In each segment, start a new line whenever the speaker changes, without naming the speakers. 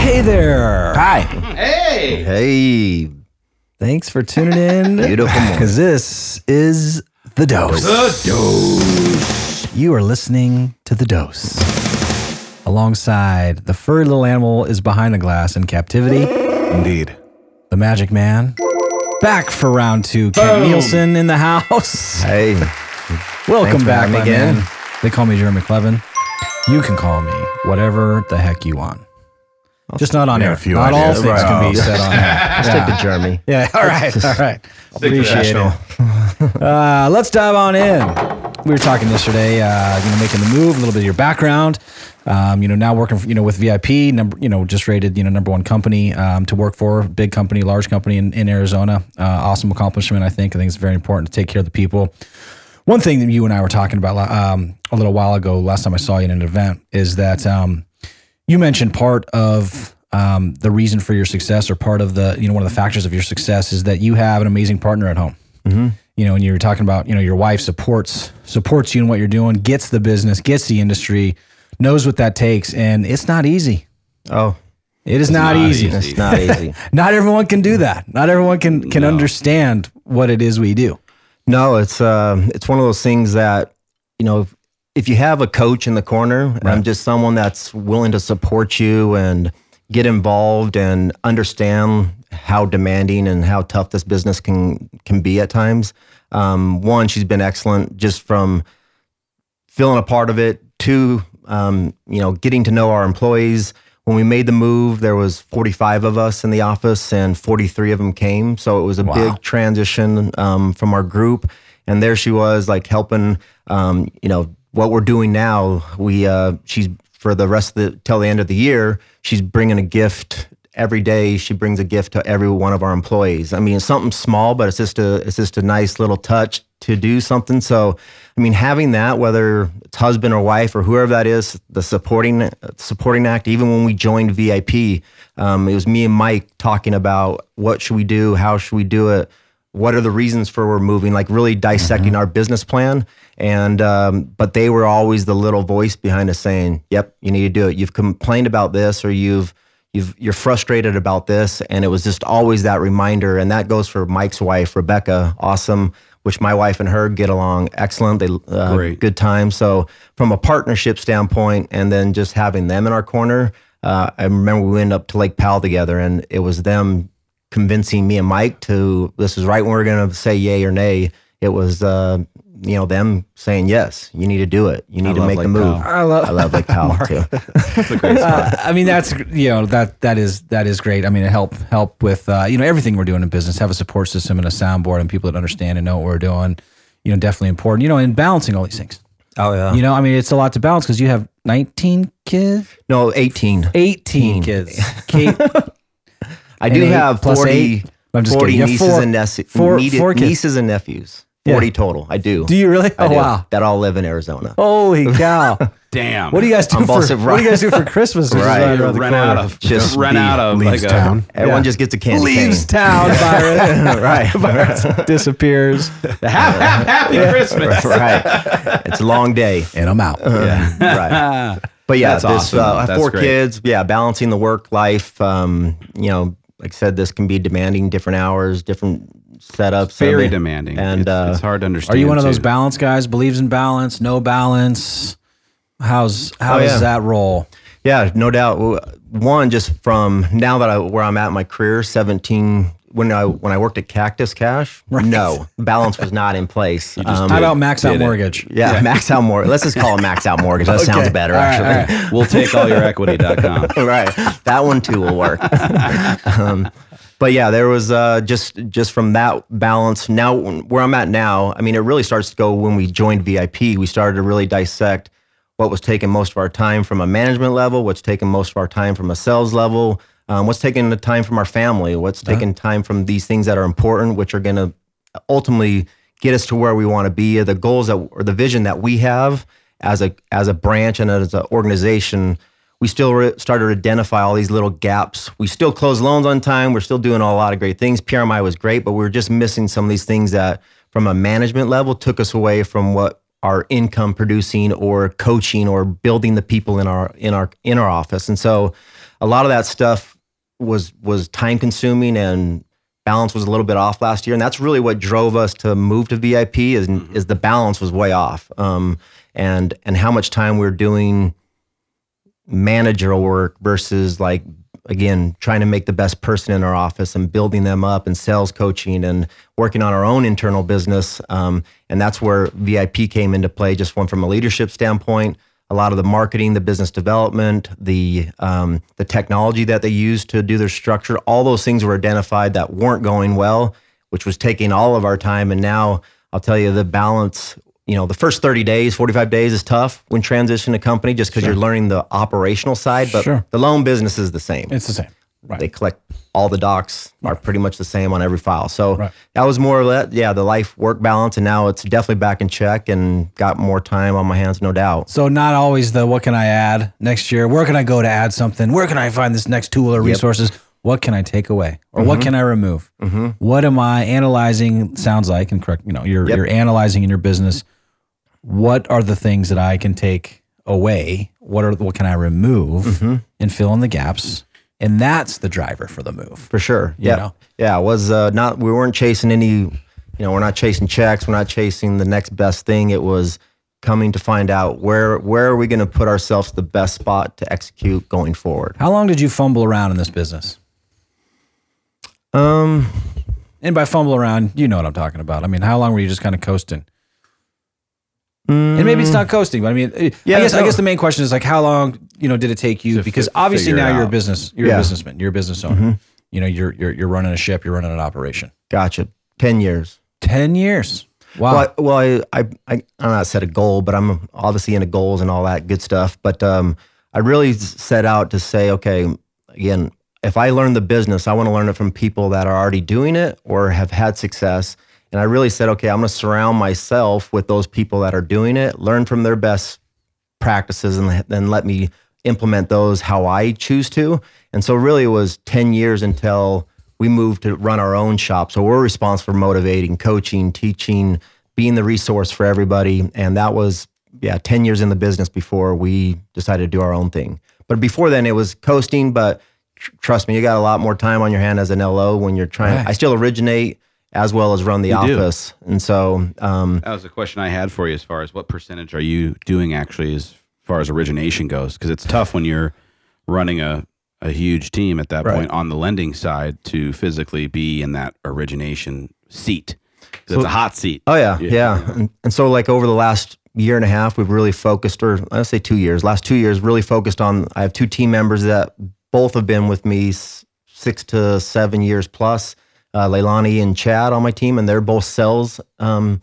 Hey there.
Hi.
Hey.
Hey.
Thanks for tuning in.
Beautiful.
Because this is The Dose.
The dose.
You are listening to The Dose. Alongside the furry little animal is behind the glass in captivity.
Indeed.
The Magic Man. Back for round two. Kent Nielsen in the house.
Hey.
Welcome
for
back
having me
my
again.
man. They call me Jeremy Clevin. You can call me whatever the heck you want. Just not on air.
few
Not all
ideas.
things can be said on air.
Let's take the Jeremy.
Yeah, all right, all right. Appreciate it. Uh, let's dive on in. We were talking yesterday, uh, you know, making the move, a little bit of your background. Um, you know, now working, you know, with VIP, number, you know, just rated, you know, number one company um, to work for, big company, large company in, in Arizona. Uh, awesome accomplishment, I think. I think it's very important to take care of the people. One thing that you and I were talking about um, a little while ago, last time I saw you in an event, is that um, you mentioned part of um, the reason for your success, or part of the you know one of the factors of your success, is that you have an amazing partner at home. You know, and you were talking about you know your wife supports supports you in what you're doing, gets the business, gets the industry, knows what that takes, and it's not easy.
Oh,
It is not,
not
easy.
easy.
it's not easy.
Not everyone can do that. Not everyone can can understand what it is we do.
No, it's uh, it's one of those things that you know, if, if you have a coach in the corner, and I'm just someone that's willing to support you and get involved and understand how demanding and how tough this business can can be at times. Um, one, she's been excellent just from feeling a part of it. Two, um, you know, getting to know our employees. When we made the move, there was 45 of us in the office, and 43 of them came. So it was a big transition um, from our group. And there she was, like helping. Um, you know what we're doing now. We uh, she's for the rest of the till the end of the year. She's bringing a gift every day. She brings a gift to every one of our employees. I mean, it's something small, but it's just a it's just a nice little touch to do something. So, I mean, having that, whether it's husband or wife or whoever that is, the supporting supporting act. Even when we joined VIP, um, it was me and Mike talking about what should we do, how should we do it, what are the reasons for we're moving, like really dissecting our business plan. And um, but they were always the little voice behind us saying, "Yep, you need to do it. You've complained about this, or you've you've you're frustrated about this." And it was just always that reminder. And that goes for Mike's wife, Rebecca. Awesome. Which my wife and her get along excellent. They uh,
Great.
good time. So from a partnership standpoint, and then just having them in our corner, uh, I remember we went up to Lake Powell together, and it was them convincing me and Mike to this is right when we are going to say yay or nay. It was uh, you know them saying yes, you need to do it. You need to
love
make the move.
Powell.
I love.
I love Lake Powell too.
Uh, I mean, that's you know that that is that is great. I mean, it help help with uh, you know everything we're doing in business. Have a support system and a soundboard and people that understand and know what we're doing. You know, definitely important. You know, and balancing all these things.
Oh yeah.
You know, I mean, it's a lot to balance because you have 19 kids,
no, eighteen.
18 kids. Kate,
I do have
plus
40,
eight? I'm just
40
kidding.
Nieces
four-
and nephews.
four- four kids.
nieces and nephews.
Yeah.
Forty total. I do.
do you really?
I
Oh
do.
wow!
That all live in Arizona.
Holy cow!
Damn.
What do you guys do
On
for?
both
What do you guys do for Christmas? which is
Right.
right the
run out of
Just
just run
be-
out of
leaves
like
town.
Everyone
Yeah.
just gets a candy
leaves
cane.
town, Byron.
right.
Byron disappears,
a hap- hap- happy Christmas.
right. It's a long day.
and I'm out.
right. But yeah,
That's
this,
awesome.
Uh, I have four
great.
kids. Yeah, balancing the work life. Um, you know, like I said, this can be demanding, different hours, different setups.
Very
I mean,
demanding.
And
it's,
uh,
it's hard to understand.
Are you one of those
too.
balance guys? Believes in balance? No balance? How's how
Oh,
does
yeah.
that roll?
yeah, no doubt. One, just from now that I where I'm at in my career, 17. When I when I worked at Cactus Cash, no balance was not in place. Um,
How about max out mortgage?
yeah, max out mortgage. Let's just call it max out mortgage. That sounds better,
All right,
actually.
all right.
We'll take all your equity.com.
right. That one too will work. um, but yeah, there was uh, just just from that balance. Now where I'm at now, I mean, it really starts to go when we joined VIP. We started to really dissect what was taking most of our time from a management level, what's taking most of our time from a sales level, um, what's taking the time from our family, what's taking time from these things that are important, which are going to ultimately get us to where we want to be, the goals that or the vision that we have as a as a branch and as an organization. We still re- started to identify all these little gaps. We still close loans on time. We're still doing a lot of great things. PRMI was great, but we were just missing some of these things that, from a management level, took us away from what our income producing or coaching or building the people in our in our in our office. And so a lot of that stuff was was time consuming and balance was a little bit off last year. And that's really what drove us to move to VIP is is the balance was way off. Um, and and how much time we we're doing managerial work versus like again trying to make the best person in our office and building them up and sales coaching and working on our own internal business um, and that's where vip came into play just one from a leadership standpoint a lot of the marketing the business development the um, the technology that they use to do their structure all those things were identified that weren't going well which was taking all of our time and now i'll tell you the balance you know, the first 30 days, 45 days is tough when transition a company just because sure. you're learning the operational side, but sure. the loan business is the same.
It's the same.
Right. They collect all the docs right. are pretty much the same on every file. So right. that was more or less, yeah, the life work balance. And now it's definitely back in check and got more time on my hands, no doubt.
So not always the what can I add next year? Where can I go to add something? Where can I find this next tool or resources? Yep. What can I take away or mm-hmm. what can I remove? Mm-hmm. What am I analyzing? Sounds like, and correct, you know, you're, yep. you're analyzing in your business what are the things that I can take away? What are what can I remove mm-hmm. and fill in the gaps? And that's the driver for the move.
For sure. Yeah. Know? Yeah. It was uh, not we weren't chasing any, you know, we're not chasing checks, we're not chasing the next best thing. It was coming to find out where where are we going to put ourselves the best spot to execute going forward.
How long did you fumble around in this business? Um and by fumble around, you know what I'm talking about. I mean, how long were you just kind of coasting? And maybe it's not coasting, but I mean, yeah, I guess no. I guess the main question is like, how long you know did it take you? because obviously now you're a business, you're yeah. a businessman, you're a business owner. Mm-hmm. You know, you're you're you're running a ship, you're running an operation.
Gotcha. Ten years.
Ten years. Wow.
Well, I, well, I, I, I, I'm not set a goal, but I'm obviously into goals and all that good stuff. But um, I really set out to say, okay, again, if I learn the business, I want to learn it from people that are already doing it or have had success and I really said, okay, I'm going to surround myself with those people that are doing it, learn from their best practices, and then let me implement those how I choose to. And so, really, it was 10 years until we moved to run our own shop. So, we're responsible for motivating, coaching, teaching, being the resource for everybody. And that was, yeah, 10 years in the business before we decided to do our own thing. But before then, it was coasting. But tr- trust me, you got a lot more time on your hand as an LO when you're trying. Right. I still originate as well as run the office. Do. And so um,
that was a question I had for you as far as what percentage are you doing actually as far as origination goes? Because it's tough when you're running a, a huge team at that right. point on the lending side to physically be in that origination seat. So, it's a hot seat.
Oh yeah, yeah. yeah. And, and so like over the last year and a half, we've really focused, or let's say two years, last two years, really focused on. I have two team members that both have been with me six to seven years plus uh, Leilani and Chad on my team, and they're both sales um,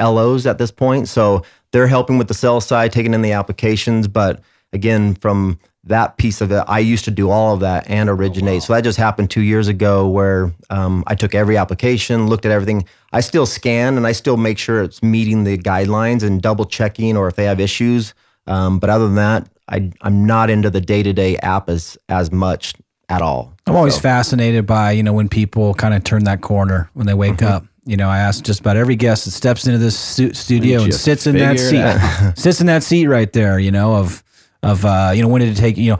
LOs at this point. So they're helping with the sales side, taking in the applications. But again, from that piece of it, I used to do all of that and originate. Oh, wow. So that just happened two years ago where um, I took every application, looked at everything. I still scan and I still make sure it's meeting the guidelines and double checking or if they have issues. Um, but other than that, I, I'm not into the day to day app as as much at all.
I'm always so. fascinated by, you know, when people kind of turn that corner when they wake mm-hmm. up. You know, I ask just about every guest that steps into this stu- studio and sits in that seat, sits in that seat right there, you know, of, of, uh, you know, when did it take, you know,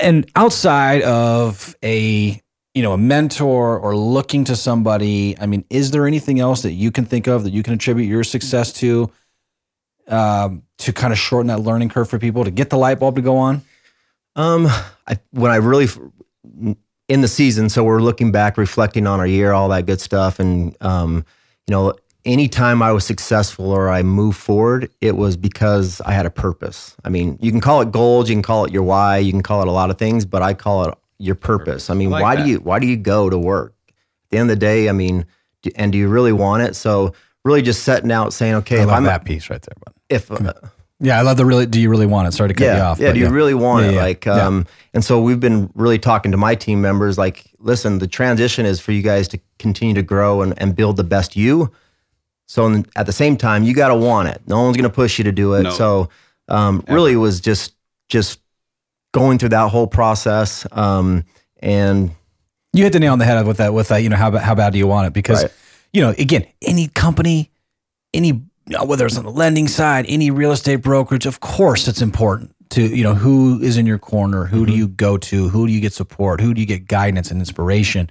and outside of a, you know, a mentor or looking to somebody, I mean, is there anything else that you can think of that you can attribute your success to, um, to kind of shorten that learning curve for people to get the light bulb to go on?
Um, I, when I really in the season. So we're looking back, reflecting on our year, all that good stuff. And, um, you know, anytime I was successful or I moved forward, it was because I had a purpose. I mean, you can call it goals, you can call it your why, you can call it a lot of things, but I call it your purpose. I mean, I like why that. do you why do you go to work? At the end of the day, I mean, do, and do you really want it? So really just setting out saying, okay,
I love I'm that piece right there. But
if uh,
yeah, I love the really. Do you really want it? Sorry to cut
yeah,
you off.
Yeah, do you really want yeah, it? Yeah, like, um, and so we've been really talking to my team members. Like, listen, the transition is for you guys to continue to grow and, and build the best you. So at the same time, you got to want it. No one's going to push you to do it. No. So um, really, it was just just going through that whole process. Um, and
you hit the nail on the head with that. With that, you know, how how bad do you want it? Because right. you know, again, any company, any uh, whether it's on the lending side, any real estate brokerage, of course it's important to, you know, who is in your corner? Who do you go to? Who do you get support? Who do you get guidance and inspiration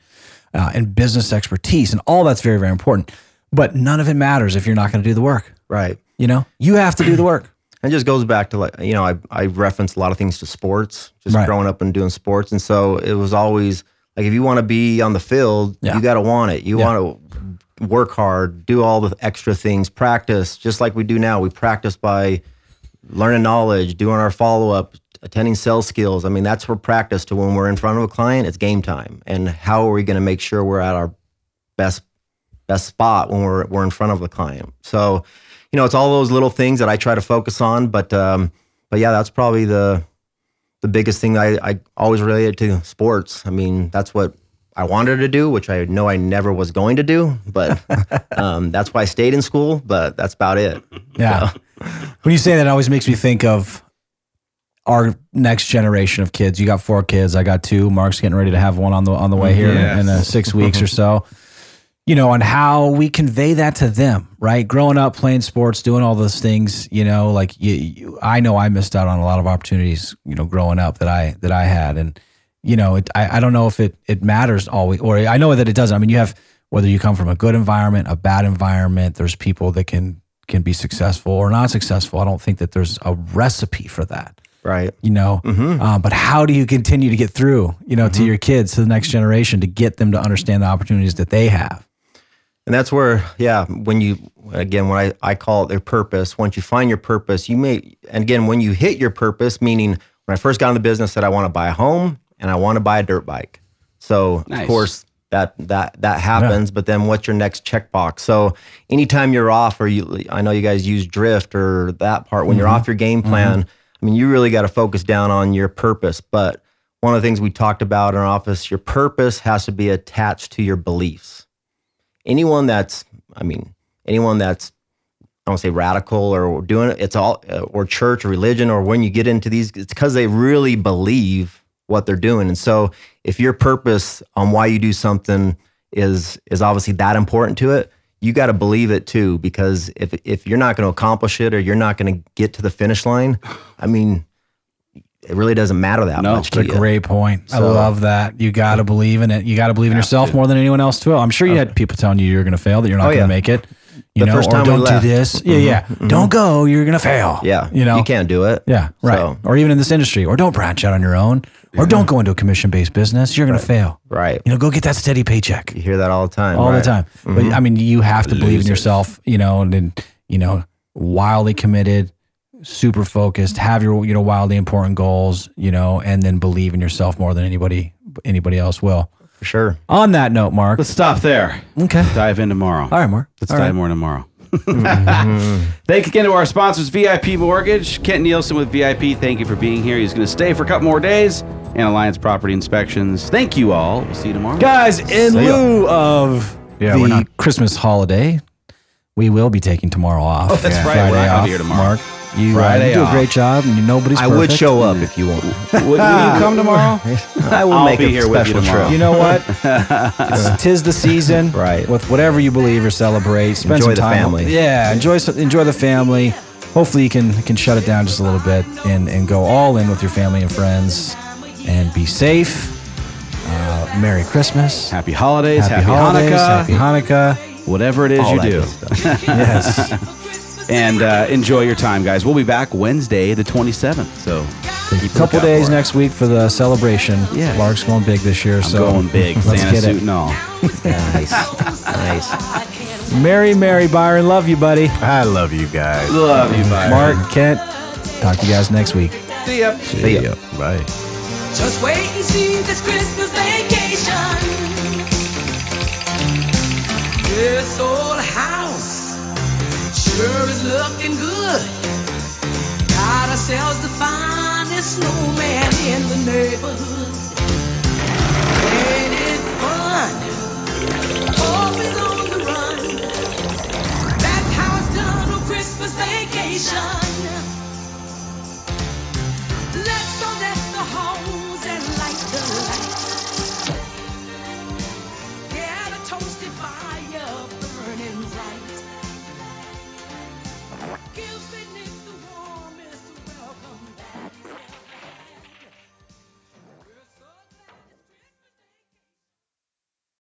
uh, and business expertise? And all that's very, very important. But none of it matters if you're not going to do the work.
Right.
You know, you have to do the work.
It just goes back to like you know I I reference a lot of things to sports, just
Right.
growing up and doing sports, and so it was always like if you want to be on the field,
Yeah.
you got to want it. You
Yeah.
want to work hard, do all the extra things, practice just like we do now. We practice by learning knowledge, doing our follow up, attending sales skills. I mean that's where practice to when we're in front of a client, it's game time. And how are we going to make sure we're at our best best spot when we're we're in front of the client? So, you know, it's all those little things that I try to focus on. But um, but yeah, that's probably the the biggest thing I, I always related to sports. I mean, that's what I wanted to do, which I know I never was going to do. But um, that's why I stayed in school. But that's about it.
Yeah. when you say that, it always makes me think of our next generation of kids. You got four kids. I got two. Mark's getting ready to have one on the on the way here in-
Yes.
in, uh, six weeks or so. You know, and how we convey that to them, right? Growing up, playing sports, doing all those things. You know, like you, you, I know I missed out on a lot of opportunities. You know, growing up that I that I had, and you know, it, I I don't know if it it matters always, or I know that it doesn't. I mean, you have whether you come from a good environment, a bad environment. There's people that can can be successful or not successful. I don't think that there's a recipe for that
Right.
you know uh, but how do you continue to get through you know to your kids to the next generation to get them to understand the opportunities that they have
And that's where, yeah, when you, again, when I, I call it their purpose, once you find your purpose, you may, and again, when you hit your purpose, meaning when I first got in the business, that I want to buy a home and I want to buy a dirt bike. So,
Nice.
of course, that, that, that happens, but then what's your next checkbox? So anytime you're off or you, I know you guys use drift or that part, when you're off your game plan, I mean, you really got to focus down on your purpose. But one of the things we talked about in our office, your purpose has to be attached to your beliefs anyone that's i mean anyone that's i don't say radical or doing it it's all uh, or church or religion or when you get into these it's because they really believe what they're doing. And so if your purpose on why you do something is is obviously that important to it you got to believe it too because if if you're not going to accomplish it or you're not going to get to the finish line i mean it really doesn't matter that
No,
much
it's a
to you.
great point. I love that. You got to believe in it. You got to believe in yourself
to.
more than anyone else too. I'm sure you had people telling you you're going to fail that you're not
Oh,
going to
yeah.
make it you
The
know
first
or
time we
don't do
left. Mm-hmm.
this. Yeah yeah. Don't go. You're going to fail.
Yeah.
You know?
You can't do it.
Yeah right.
So-
or even in this industry or don't branch out on your own. Or don't go into a commission-based business. You're going to fail.
Right.
You know go get that steady paycheck.
You hear that all the time.
All
right?
the time. But I mean, you have to believe in yourself, you know, and then, you know, wildly committed, super focused, have your, you know, wildly important goals, you know, and then believe in yourself more than anybody, anybody else will.
For sure
On that note, Mark.
Let's stop there.
Okay.
Dive in tomorrow.
All right, Mark.
Let's
All
dive
right.
more tomorrow. Mm-hmm. Thank you again to our sponsors, VIP Mortgage. Kent Nielsen with VIP, thank you for being here. He's going to stay for a couple more days. And Alliance Property Inspections. Thank you all. We'll see you tomorrow.
Guys, in
See ya.
lieu of
Yeah,
the
we're not-
Christmas holiday, we will be taking tomorrow off.
Oh, that's right.
Friday
We're not
off,
be here tomorrow.
Mark. You, uh, you do
off.
a great job, and nobody's
I would show up if you want.
Will, will you come tomorrow?
I will
I'll
make
be
a
here with you
special
tomorrow.
trip.
You know what? It's, tis the season,
Right.
With whatever you believe or celebrate, spend
Enjoy
some
the
time.
family.
Yeah, enjoy some- enjoy the family. Hopefully, you can can shut it down just a little bit and and go all in with your family and friends, and be safe. Uh, Merry Christmas,
Happy holidays.
Happy,
Happy,
holidays,
Hanukkah.
Happy Hanukkah.
Whatever it is
All
you
that
do.
good stuff.
Yes,
And uh, enjoy your time, guys. We'll be back Wednesday, the 27th. So
a couple days next week for the celebration.
Yeah,
Lark's going big this year,
I'm
so
going big.
Let's
Santa
get
suit
it.
and all.
nice, nice.
Merry, Merry Byron, love you, buddy.
I love you guys.
Love you, bye.
Mark, Kent, talk to you guys next week.
See ya.
See ya.
Bye.
Just wait and see this Christmas vacation. This old house sure is looking good. Got ourselves the finest snowman in the neighborhood.